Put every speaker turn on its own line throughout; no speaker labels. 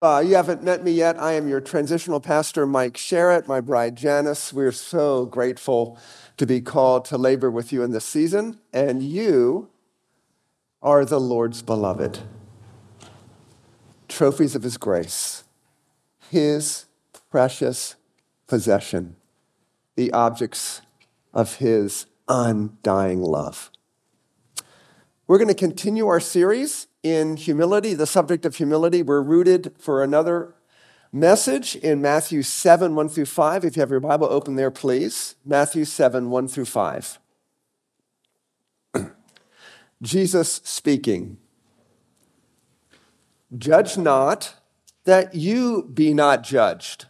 Uh, you haven't met me yet. I am your transitional pastor, Mike Sherritt, my bride, Janice. We're so grateful to be called to labor with you in this season, and you are the Lord's beloved. Trophies of His grace, His precious possession, the objects of His undying love. We're going to continue our series in humility, the subject of humility. We're rooted for another message in Matthew 7, 1 through 5. If you have your Bible open there, please. Matthew 7, 1 through 5. Jesus speaking. Judge not that you be not judged.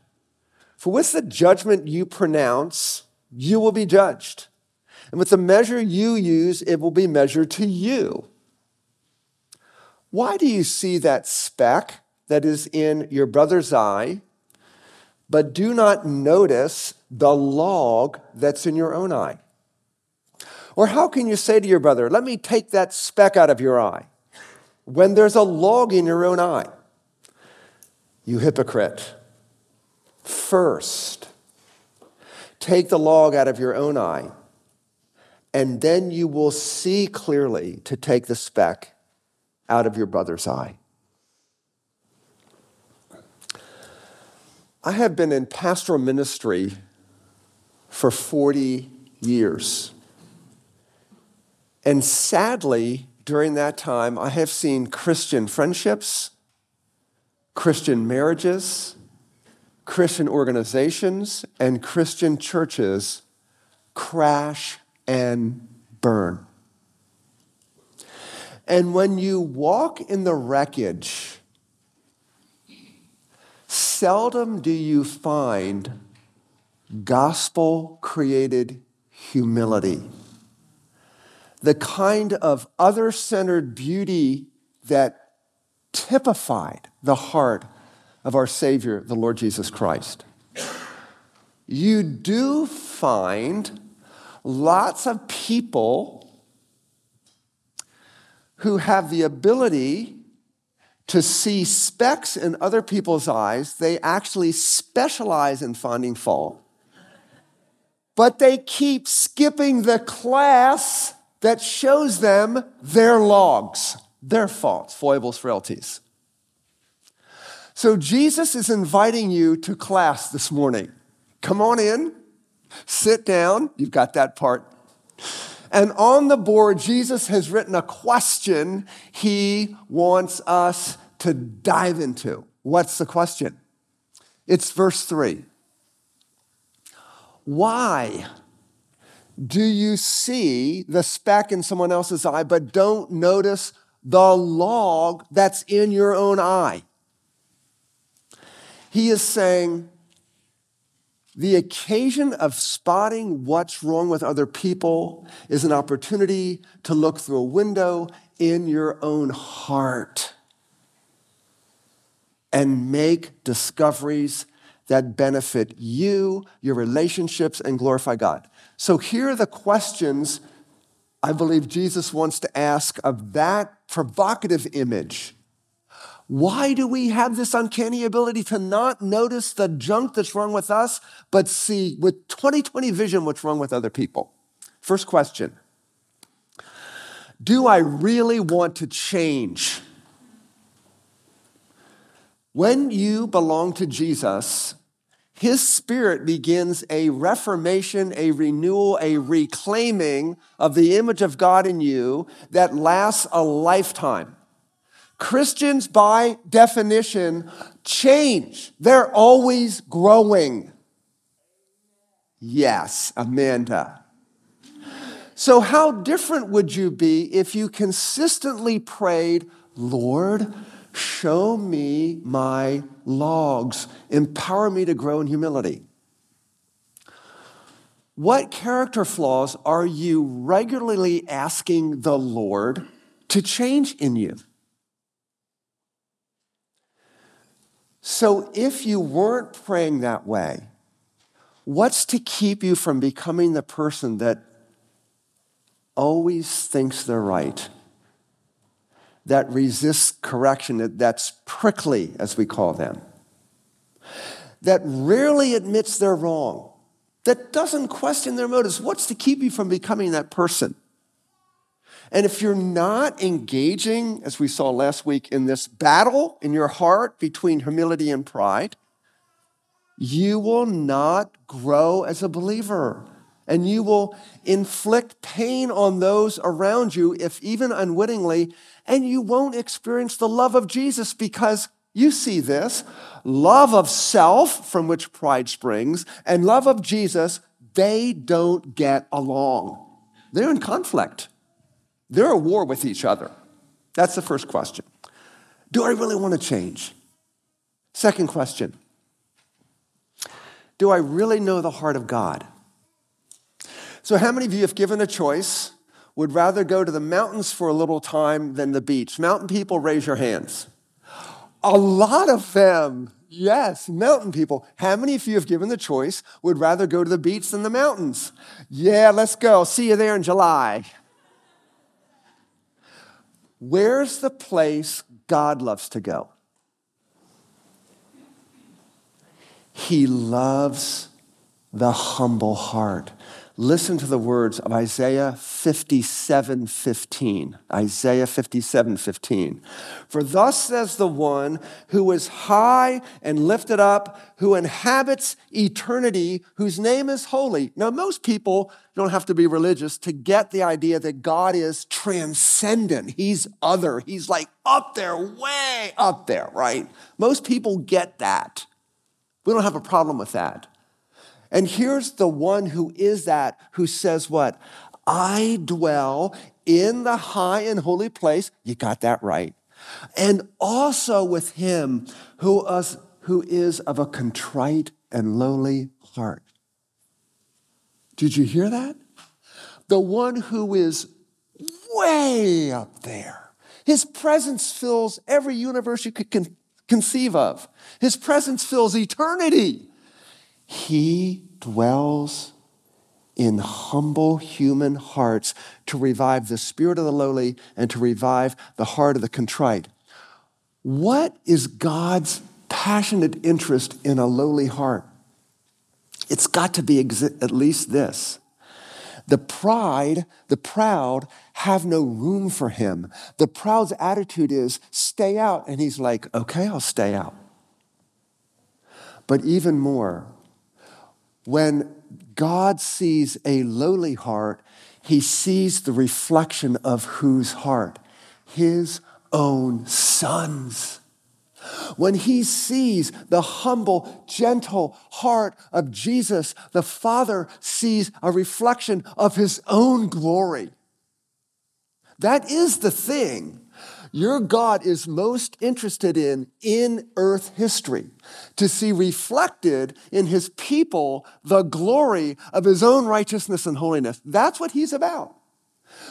For with the judgment you pronounce, you will be judged. And with the measure you use, it will be measured to you. Why do you see that speck that is in your brother's eye, but do not notice the log that's in your own eye? Or how can you say to your brother, Let me take that speck out of your eye, when there's a log in your own eye? You hypocrite. First, take the log out of your own eye, and then you will see clearly to take the speck out of your brother's eye. I have been in pastoral ministry for 40 years. And sadly, during that time, I have seen Christian friendships, Christian marriages, Christian organizations, and Christian churches crash and burn. And when you walk in the wreckage, seldom do you find gospel created humility. The kind of other centered beauty that typified the heart of our Savior, the Lord Jesus Christ. You do find lots of people who have the ability to see specks in other people's eyes. They actually specialize in finding fault. But they keep skipping the class that shows them their logs, their faults, foibles, frailties. So Jesus is inviting you to class this morning. Come on in, sit down. You've got that part and on the board, Jesus has written a question he wants us to dive into. What's the question? It's verse three. Why do you see the speck in someone else's eye, but don't notice the log that's in your own eye? He is saying, the occasion of spotting what's wrong with other people is an opportunity to look through a window in your own heart and make discoveries that benefit you, your relationships, and glorify God. So here are the questions I believe Jesus wants to ask of that provocative image why do we have this uncanny ability to not notice the junk that's wrong with us, but see with 2020 vision what's wrong with other people? First question Do I really want to change? When you belong to Jesus, his spirit begins a reformation, a renewal, a reclaiming of the image of God in you that lasts a lifetime. Christians, by definition, change. They're always growing. Yes, Amanda. So, how different would you be if you consistently prayed, Lord, show me my logs, empower me to grow in humility? What character flaws are you regularly asking the Lord to change in you? So, if you weren't praying that way, what's to keep you from becoming the person that always thinks they're right? that resists correction, that's prickly, as we call them, that rarely admits they're wrong, that doesn't question their motives. What's to keep you from becoming that person? And if you're not engaging, as we saw last week, in this battle in your heart between humility and pride, you will not grow as a believer. And you will inflict pain on those around you, if even unwittingly, and you won't experience the love of Jesus because you see this love of self, from which pride springs, and love of Jesus, they don't get along. They're in conflict. They're at war with each other. That's the first question. Do I really want to change? Second question Do I really know the heart of God? So, how many of you, if given a choice, would rather go to the mountains for a little time than the beach? Mountain people, raise your hands. A lot of them, yes, mountain people. How many of you, if given the choice, would rather go to the beach than the mountains? Yeah, let's go. See you there in July. Where's the place God loves to go? He loves the humble heart. Listen to the words of Isaiah 57 15. Isaiah 57 15. For thus says the one who is high and lifted up, who inhabits eternity, whose name is holy. Now, most people don't have to be religious to get the idea that God is transcendent. He's other. He's like up there, way up there, right? Most people get that. We don't have a problem with that. And here's the one who is that, who says, What? I dwell in the high and holy place. You got that right. And also with him who, is, who is of a contrite and lowly heart. Did you hear that? The one who is way up there. His presence fills every universe you could con- conceive of. His presence fills eternity. He dwells in humble human hearts to revive the spirit of the lowly and to revive the heart of the contrite. What is God's passionate interest in a lowly heart? It's got to be at least this. The pride, the proud, have no room for him. The proud's attitude is stay out. And he's like, okay, I'll stay out. But even more, when God sees a lowly heart, he sees the reflection of whose heart? His own son's. When he sees the humble, gentle heart of Jesus, the Father sees a reflection of his own glory. That is the thing your God is most interested in in earth history, to see reflected in his people the glory of his own righteousness and holiness. That's what he's about.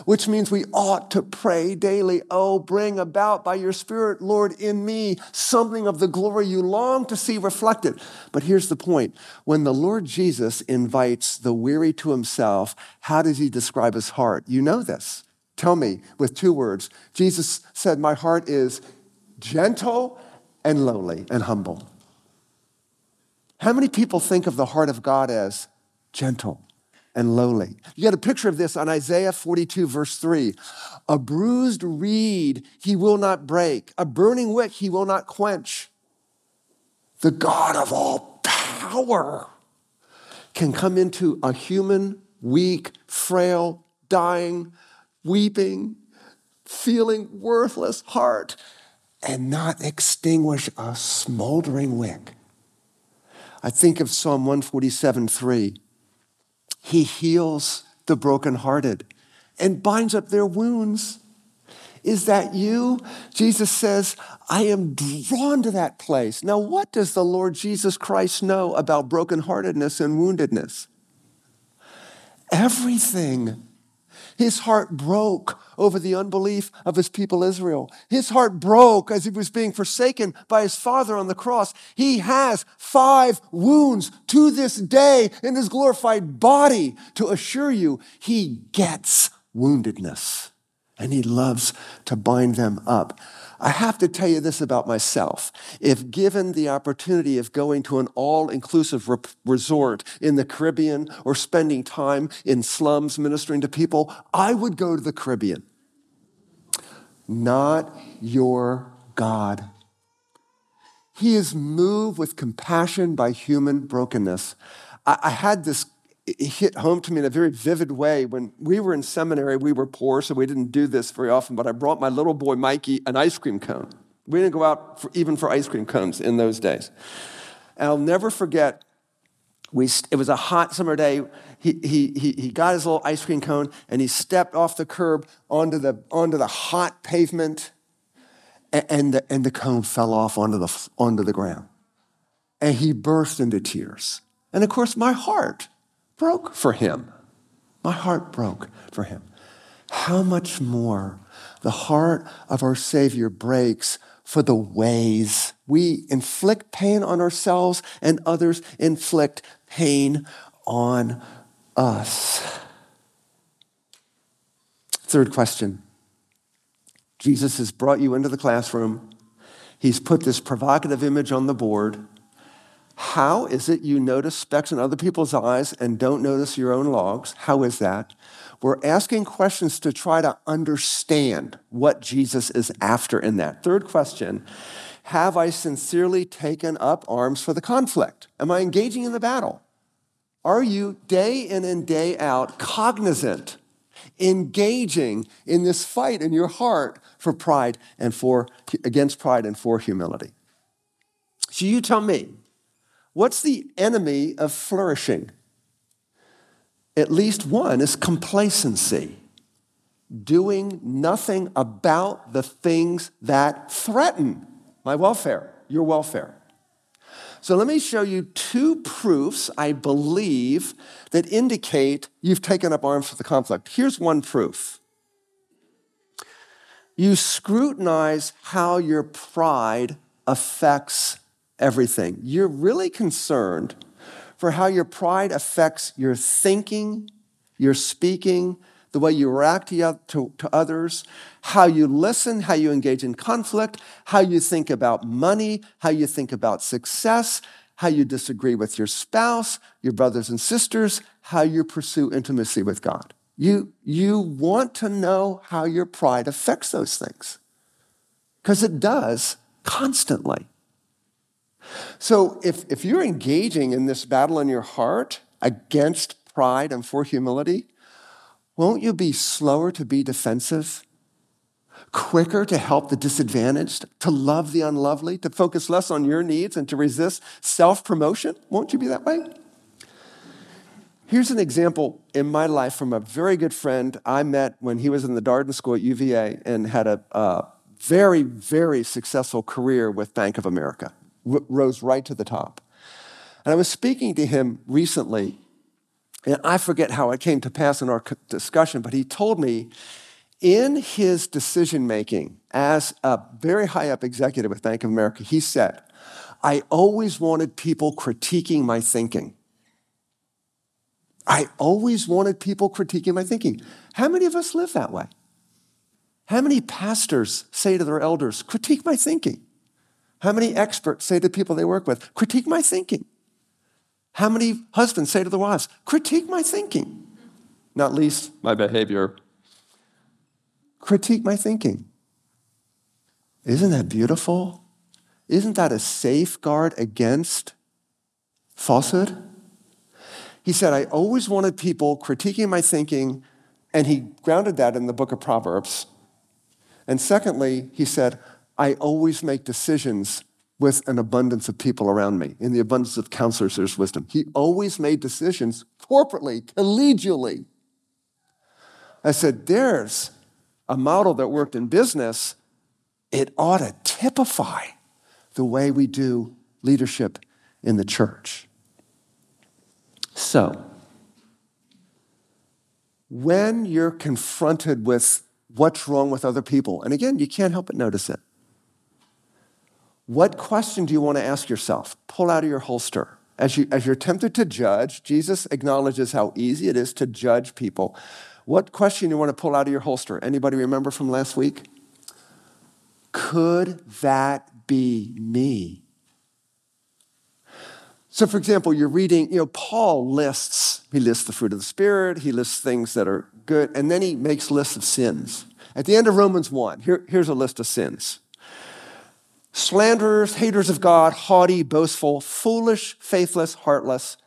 Which means we ought to pray daily, oh, bring about by your Spirit, Lord, in me something of the glory you long to see reflected. But here's the point when the Lord Jesus invites the weary to himself, how does he describe his heart? You know this. Tell me with two words. Jesus said, My heart is gentle and lowly and humble. How many people think of the heart of God as gentle and lowly? You get a picture of this on Isaiah 42, verse 3. A bruised reed he will not break, a burning wick he will not quench. The God of all power can come into a human, weak, frail, dying, weeping, feeling worthless heart, and not extinguish a smoldering wick. I think of Psalm 147 3. He heals the brokenhearted and binds up their wounds. Is that you? Jesus says, I am drawn to that place. Now, what does the Lord Jesus Christ know about brokenheartedness and woundedness? Everything. His heart broke over the unbelief of his people Israel. His heart broke as he was being forsaken by his father on the cross. He has five wounds to this day in his glorified body to assure you he gets woundedness. And he loves to bind them up. I have to tell you this about myself. If given the opportunity of going to an all inclusive re- resort in the Caribbean or spending time in slums ministering to people, I would go to the Caribbean. Not your God. He is moved with compassion by human brokenness. I, I had this it hit home to me in a very vivid way. When we were in seminary, we were poor, so we didn't do this very often, but I brought my little boy Mikey an ice cream cone. We didn't go out for, even for ice cream cones in those days. And I'll never forget, we, it was a hot summer day. He, he, he, got his little ice cream cone and he stepped off the curb onto the, onto the hot pavement, and, and, the, and the cone fell off onto the, onto the ground. And he burst into tears. And of course, my heart broke for him. My heart broke for him. How much more the heart of our Savior breaks for the ways we inflict pain on ourselves and others inflict pain on us. Third question Jesus has brought you into the classroom. He's put this provocative image on the board. How is it you notice specks in other people's eyes and don't notice your own logs? How is that? We're asking questions to try to understand what Jesus is after in that. Third question Have I sincerely taken up arms for the conflict? Am I engaging in the battle? Are you day in and day out cognizant, engaging in this fight in your heart for pride and for against pride and for humility? So you tell me, What's the enemy of flourishing? At least one is complacency, doing nothing about the things that threaten my welfare, your welfare. So let me show you two proofs I believe that indicate you've taken up arms for the conflict. Here's one proof. You scrutinize how your pride affects everything. You're really concerned for how your pride affects your thinking, your speaking, the way you react to, to, to, others, how you listen, how you engage in conflict, how you think about money, how you think about success, how you disagree with your spouse, your brothers and sisters, how you pursue intimacy with God. You, you want to know how your pride affects those things because it does constantly. So if, if you're engaging in this battle in your heart against pride and for humility, won't you be slower to be defensive? Quicker to help the disadvantaged, to love the unlovely, to focus less on your needs and to resist self promotion? Won't you be that way? Here's an example in my life from a very good friend I met when he was in the Darden School at UVA and had a, a very, very successful career with Bank of America rose right to the top. And I was speaking to him recently, and I forget how it came to pass in our discussion, but he told me in his decision making as a very high up executive at Bank of America, he said, I always wanted people critiquing my thinking. I always wanted people critiquing my thinking. How many of us live that way? How many pastors say to their elders, critique my thinking? How many experts say to people they work with, critique my thinking? How many husbands say to the wives, critique my thinking? Not least my behavior. Critique my thinking. Isn't that beautiful? Isn't that a safeguard against falsehood? He said, I always wanted people critiquing my thinking, and he grounded that in the book of Proverbs. And secondly, he said, I always make decisions with an abundance of people around me. In the abundance of counselors, there's wisdom. He always made decisions corporately, collegially. I said, there's a model that worked in business. It ought to typify the way we do leadership in the church. So, when you're confronted with what's wrong with other people, and again, you can't help but notice it. What question do you want to ask yourself? Pull out of your holster. As, you, as you're tempted to judge, Jesus acknowledges how easy it is to judge people. What question do you want to pull out of your holster? Anybody remember from last week? Could that be me? So, for example, you're reading, you know, Paul lists, he lists the fruit of the Spirit, he lists things that are good, and then he makes lists of sins. At the end of Romans 1, here, here's a list of sins slanderers, haters of God, haughty, boastful, foolish, faithless, heartless.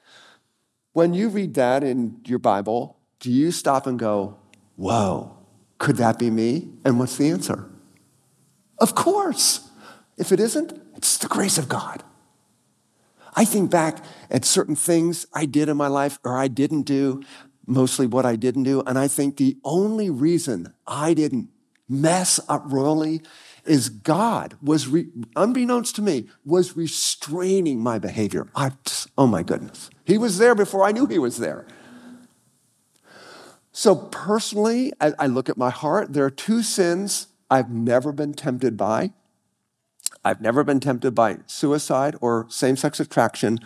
When you read that in your Bible, do you stop and go, whoa, could that be me? And what's the answer? Of course. If it isn't, it's the grace of God. I think back at certain things I did in my life or I didn't do, mostly what I didn't do, and I think the only reason I didn't mess up royally is God was, re, unbeknownst to me, was restraining my behavior. I oh my goodness. He was there before I knew he was there. So personally, I, I look at my heart. There are two sins I've never been tempted by. I've never been tempted by suicide or same sex attraction,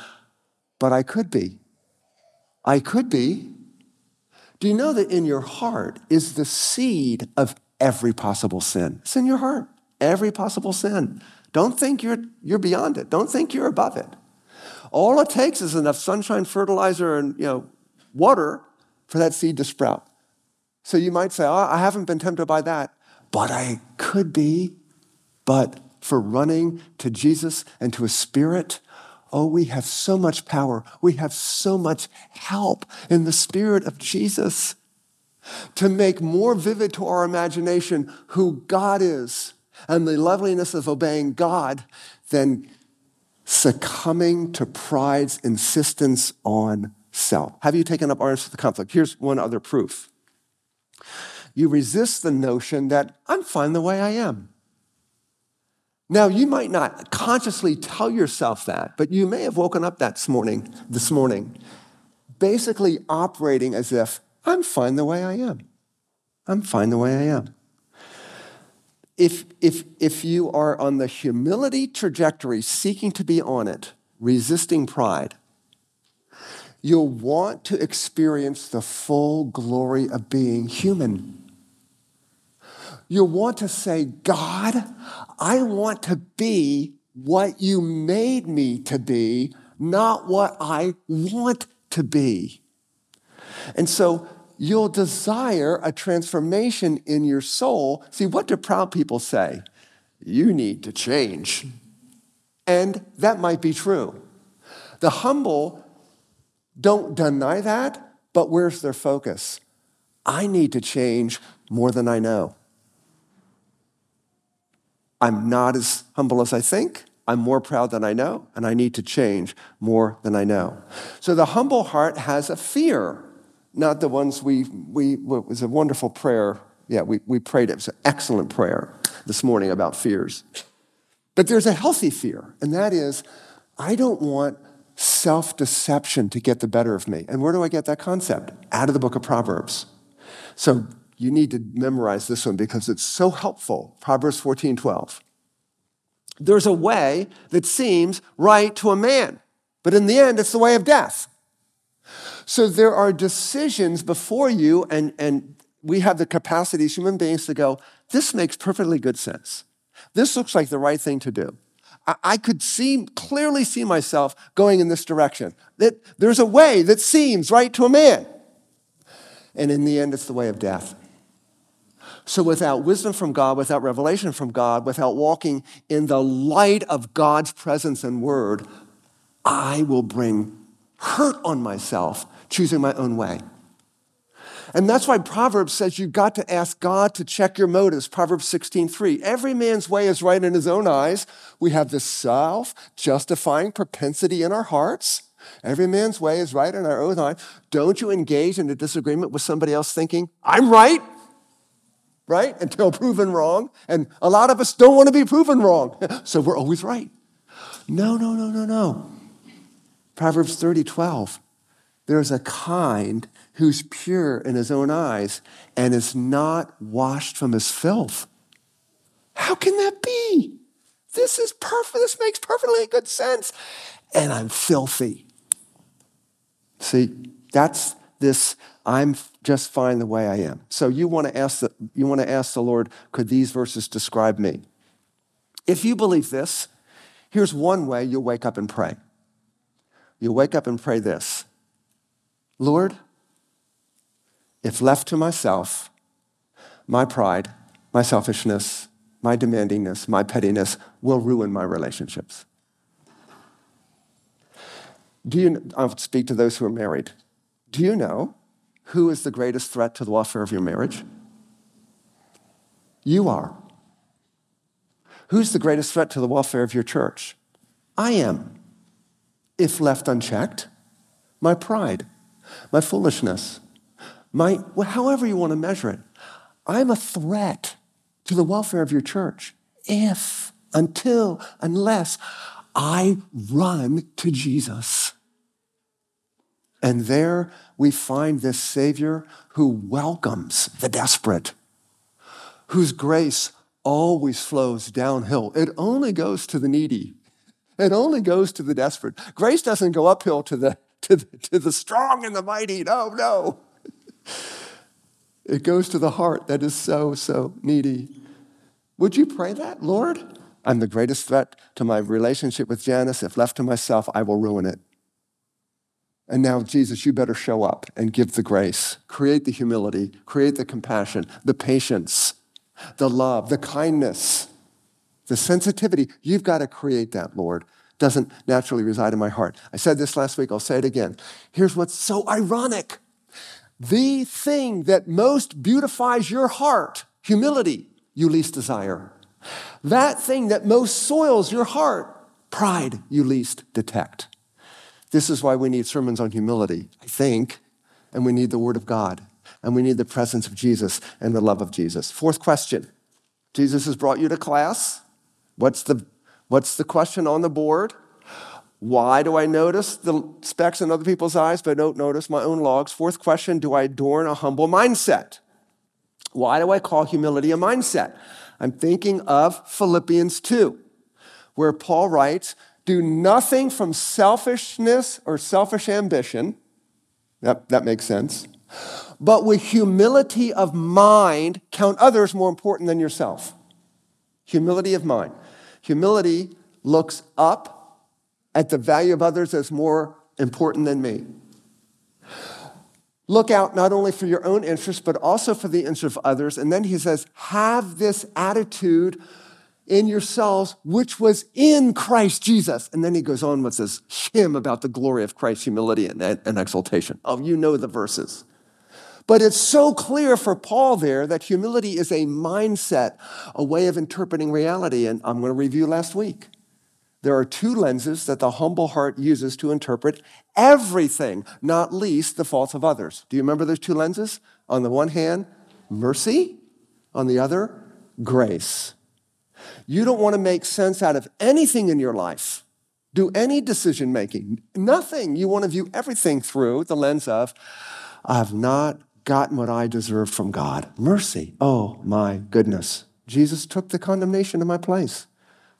but I could be. I could be. Do you know that in your heart is the seed of every possible sin? It's in your heart, every possible sin. Don't think you're, you're beyond it. Don't think you're above it. All it takes is enough sunshine, fertilizer, and you know, water for that seed to sprout. So you might say, oh, I haven't been tempted by that, but I could be. But for running to Jesus and to His Spirit. Oh, we have so much power. We have so much help in the Spirit of Jesus to make more vivid to our imagination who God is and the loveliness of obeying God than succumbing to pride's insistence on self. Have you taken up arms for the conflict? Here's one other proof. You resist the notion that I'm fine the way I am. Now, you might not consciously tell yourself that, but you may have woken up that morning, this morning, basically operating as if I'm fine the way I am. I'm fine the way I am. If, if, if you are on the humility trajectory, seeking to be on it, resisting pride, you'll want to experience the full glory of being human. You'll want to say, God, I want to be what you made me to be, not what I want to be. And so you'll desire a transformation in your soul. See, what do proud people say? You need to change. And that might be true. The humble don't deny that, but where's their focus? I need to change more than I know. I'm not as humble as I think. I'm more proud than I know, and I need to change more than I know. So the humble heart has a fear, not the ones we, we it was a wonderful prayer. Yeah, we, we prayed it. It was an excellent prayer this morning about fears. But there's a healthy fear, and that is I don't want self deception to get the better of me. And where do I get that concept? Out of the book of Proverbs. So you need to memorize this one because it's so helpful. Proverbs 14 12. There's a way that seems right to a man, but in the end, it's the way of death. So there are decisions before you, and, and we have the capacity as human beings to go, this makes perfectly good sense. This looks like the right thing to do. I, I could see, clearly see myself going in this direction. That there's a way that seems right to a man. And in the end, it's the way of death. So, without wisdom from God, without revelation from God, without walking in the light of God's presence and word, I will bring hurt on myself choosing my own way. And that's why Proverbs says you've got to ask God to check your motives. Proverbs 16:3. Every man's way is right in his own eyes. We have this self-justifying propensity in our hearts. Every man's way is right in our own eyes. Don't you engage in a disagreement with somebody else thinking, I'm right right? Until proven wrong. And a lot of us don't want to be proven wrong. so we're always right. No, no, no, no, no. Proverbs 30, 12. There's a kind who's pure in his own eyes and is not washed from his filth. How can that be? This is perfect. This makes perfectly good sense. And I'm filthy. See, that's this I'm just fine the way I am. So you want to ask the, you want to ask the Lord, could these verses describe me? If you believe this, here's one way you'll wake up and pray. You'll wake up and pray this Lord, if left to myself, my pride, my selfishness, my demandingness, my pettiness will ruin my relationships. Do you, I'll speak to those who are married. Do you know who is the greatest threat to the welfare of your marriage? You are. Who's the greatest threat to the welfare of your church? I am. If left unchecked, my pride, my foolishness, my, however you want to measure it, I'm a threat to the welfare of your church if, until, unless I run to Jesus. And there we find this Savior who welcomes the desperate, whose grace always flows downhill. It only goes to the needy, it only goes to the desperate. Grace doesn't go uphill to the, to the, to the strong and the mighty. No, no. It goes to the heart that is so, so needy. Would you pray that, Lord? I'm the greatest threat to my relationship with Janice. If left to myself, I will ruin it. And now, Jesus, you better show up and give the grace, create the humility, create the compassion, the patience, the love, the kindness, the sensitivity. You've got to create that, Lord. Doesn't naturally reside in my heart. I said this last week, I'll say it again. Here's what's so ironic the thing that most beautifies your heart, humility, you least desire. That thing that most soils your heart, pride, you least detect. This is why we need sermons on humility, I think, and we need the Word of God, and we need the presence of Jesus and the love of Jesus. Fourth question Jesus has brought you to class. What's the, what's the question on the board? Why do I notice the specks in other people's eyes but don't notice my own logs? Fourth question Do I adorn a humble mindset? Why do I call humility a mindset? I'm thinking of Philippians 2, where Paul writes, Do nothing from selfishness or selfish ambition. That, that makes sense. But with humility of mind, count others more important than yourself. Humility of mind. Humility looks up at the value of others as more important than me. Look out not only for your own interests, but also for the interests of others. And then he says, have this attitude in yourselves, which was in Christ Jesus. And then he goes on with this hymn about the glory of Christ's humility and, and exaltation. Oh, you know the verses. But it's so clear for Paul there that humility is a mindset, a way of interpreting reality. And I'm going to review last week. There are two lenses that the humble heart uses to interpret everything, not least the faults of others. Do you remember those two lenses? On the one hand, mercy, on the other, grace. You don't want to make sense out of anything in your life, do any decision making, nothing. You want to view everything through the lens of, I've not gotten what I deserve from God. Mercy. Oh my goodness. Jesus took the condemnation in my place.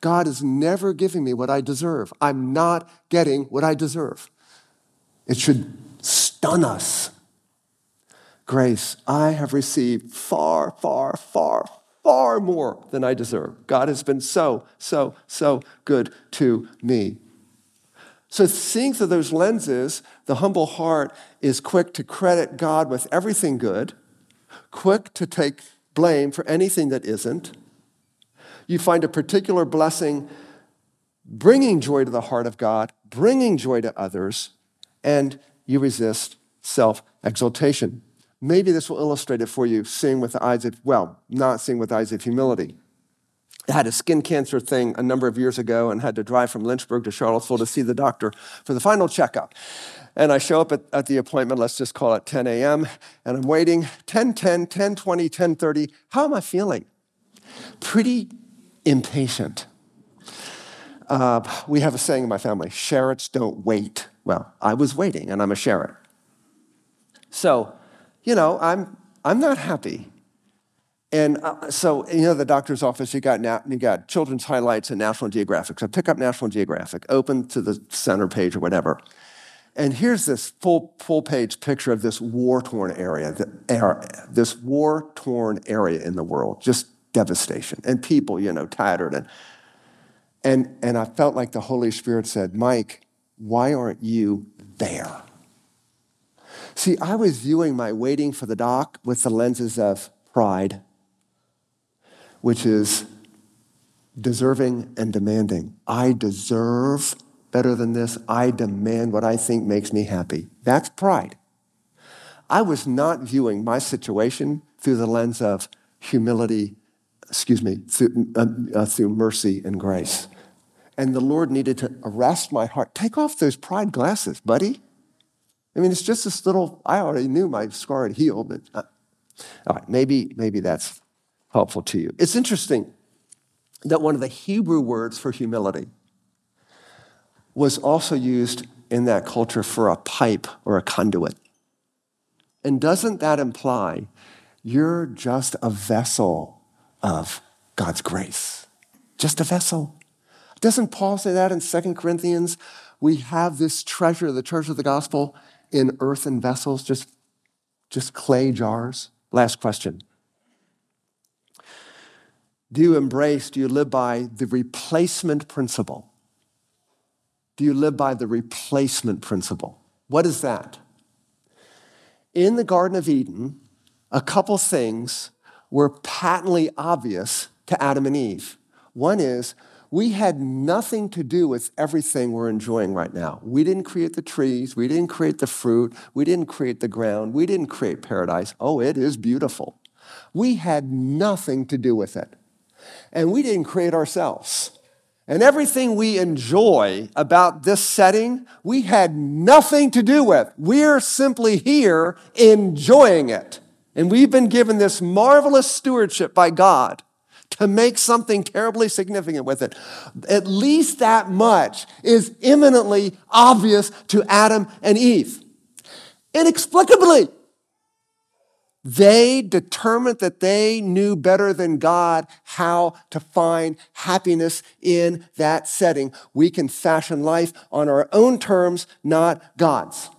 God is never giving me what I deserve. I'm not getting what I deserve. It should stun us. Grace, I have received far, far, far, far more than I deserve. God has been so, so, so good to me. So, seeing through those lenses, the humble heart is quick to credit God with everything good, quick to take blame for anything that isn't, you find a particular blessing bringing joy to the heart of God, bringing joy to others, and you resist self exaltation. Maybe this will illustrate it for you, seeing with the eyes of, well, not seeing with the eyes of humility. I had a skin cancer thing a number of years ago and had to drive from Lynchburg to Charlottesville to see the doctor for the final checkup. And I show up at, at the appointment, let's just call it 10 a.m., and I'm waiting 10, 10, 10, 20, 10, 30. How am I feeling? Pretty impatient. Uh, we have a saying in my family Sherrits don't wait. Well, I was waiting, and I'm a Sherrit. So, you know, I'm, I'm not happy. And uh, so, you know, the doctor's office, you got, na- you got children's highlights and National Geographic. So I pick up National Geographic, open to the center page or whatever. And here's this full, full page picture of this war torn area, this war torn area in the world, just devastation, and people, you know, tattered. And, and, and I felt like the Holy Spirit said, Mike, why aren't you there? See, I was viewing my waiting for the doc with the lenses of pride, which is deserving and demanding. I deserve better than this. I demand what I think makes me happy. That's pride. I was not viewing my situation through the lens of humility, excuse me, through, uh, uh, through mercy and grace. And the Lord needed to arrest my heart. Take off those pride glasses, buddy. I mean, it's just this little, I already knew my scar had healed, but uh, all right, maybe, maybe that's helpful to you. It's interesting that one of the Hebrew words for humility was also used in that culture for a pipe or a conduit. And doesn't that imply you're just a vessel of God's grace? Just a vessel. Doesn't Paul say that in 2 Corinthians? We have this treasure, the treasure of the gospel, in earthen vessels, just, just clay jars. Last question. Do you embrace, do you live by the replacement principle? Do you live by the replacement principle? What is that? In the Garden of Eden, a couple things were patently obvious to Adam and Eve. One is we had nothing to do with everything we're enjoying right now. We didn't create the trees, we didn't create the fruit, we didn't create the ground, we didn't create paradise. Oh, it is beautiful. We had nothing to do with it. And we didn't create ourselves. And everything we enjoy about this setting, we had nothing to do with. We're simply here enjoying it. And we've been given this marvelous stewardship by God to make something terribly significant with it. At least that much is imminently obvious to Adam and Eve. Inexplicably, they determined that they knew better than God how to find happiness in that setting. We can fashion life on our own terms, not God's.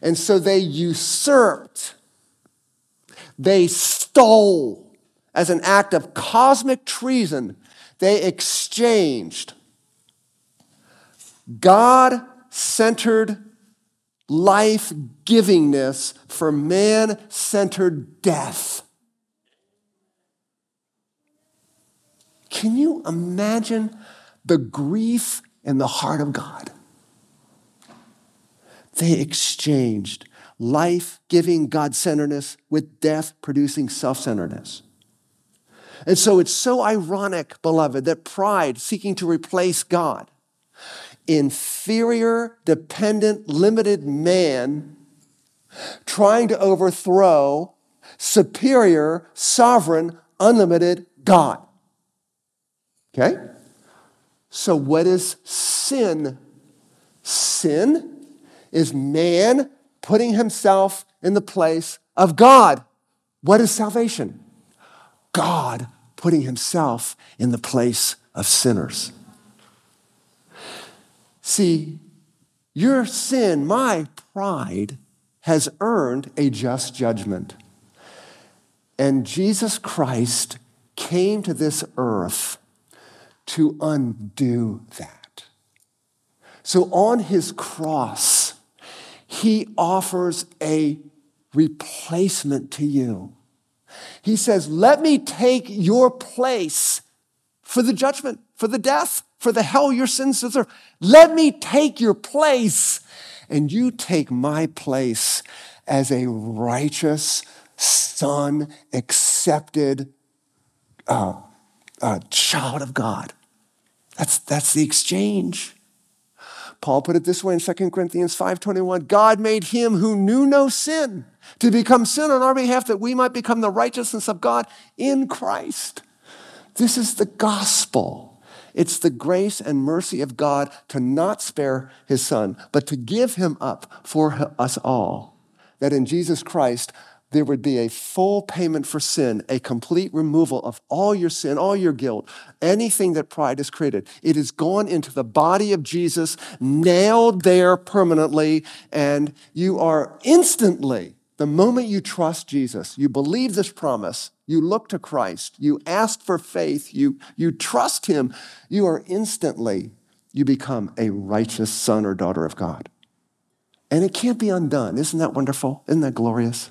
And so they usurped, they stole as an act of cosmic treason, they exchanged God centered life givingness for man centered death. Can you imagine the grief in the heart of God? They exchanged life giving God centeredness with death producing self centeredness. And so it's so ironic, beloved, that pride seeking to replace God inferior, dependent, limited man trying to overthrow superior, sovereign, unlimited God. Okay? So, what is sin? Sin is man putting himself in the place of God. What is salvation? God putting himself in the place of sinners. See, your sin, my pride, has earned a just judgment. And Jesus Christ came to this earth to undo that. So on his cross, he offers a replacement to you. He says, Let me take your place for the judgment, for the death, for the hell your sins deserve. Let me take your place, and you take my place as a righteous, son, accepted uh, uh, child of God. That's, that's the exchange. Paul put it this way in 2 Corinthians 5:21, God made him who knew no sin to become sin on our behalf that we might become the righteousness of God in Christ. This is the gospel. It's the grace and mercy of God to not spare his son, but to give him up for us all. That in Jesus Christ, there would be a full payment for sin, a complete removal of all your sin, all your guilt, anything that pride has created. It is gone into the body of Jesus, nailed there permanently, and you are instantly, the moment you trust Jesus, you believe this promise, you look to Christ, you ask for faith, you, you trust Him, you are instantly, you become a righteous son or daughter of God. And it can't be undone. Isn't that wonderful? Isn't that glorious?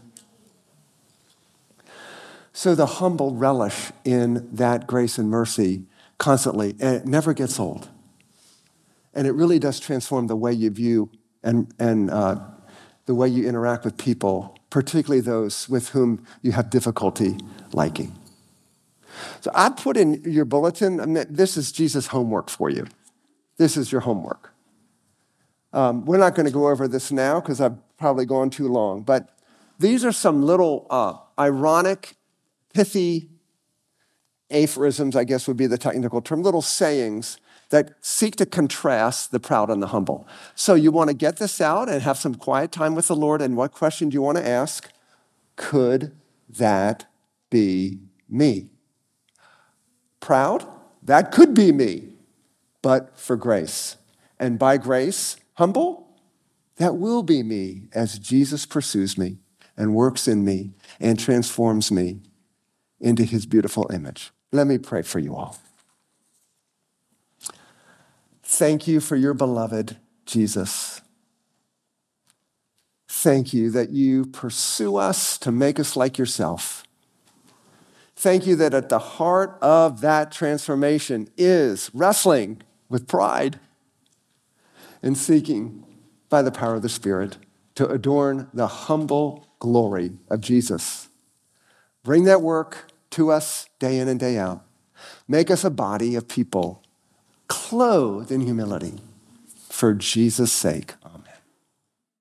So the humble relish in that grace and mercy constantly, and it never gets old. And it really does transform the way you view and, and uh, the way you interact with people, particularly those with whom you have difficulty liking. So I put in your bulletin, I mean, this is Jesus' homework for you. This is your homework. Um, we're not going to go over this now because I've probably gone too long, but these are some little uh, ironic pithy aphorisms, I guess would be the technical term, little sayings that seek to contrast the proud and the humble. So you want to get this out and have some quiet time with the Lord. And what question do you want to ask? Could that be me? Proud? That could be me, but for grace. And by grace, humble? That will be me as Jesus pursues me and works in me and transforms me into his beautiful image. Let me pray for you all. Thank you for your beloved Jesus. Thank you that you pursue us to make us like yourself. Thank you that at the heart of that transformation is wrestling with pride and seeking by the power of the Spirit to adorn the humble glory of Jesus. Bring that work to us day in and day out. Make us a body of people clothed in humility for Jesus' sake.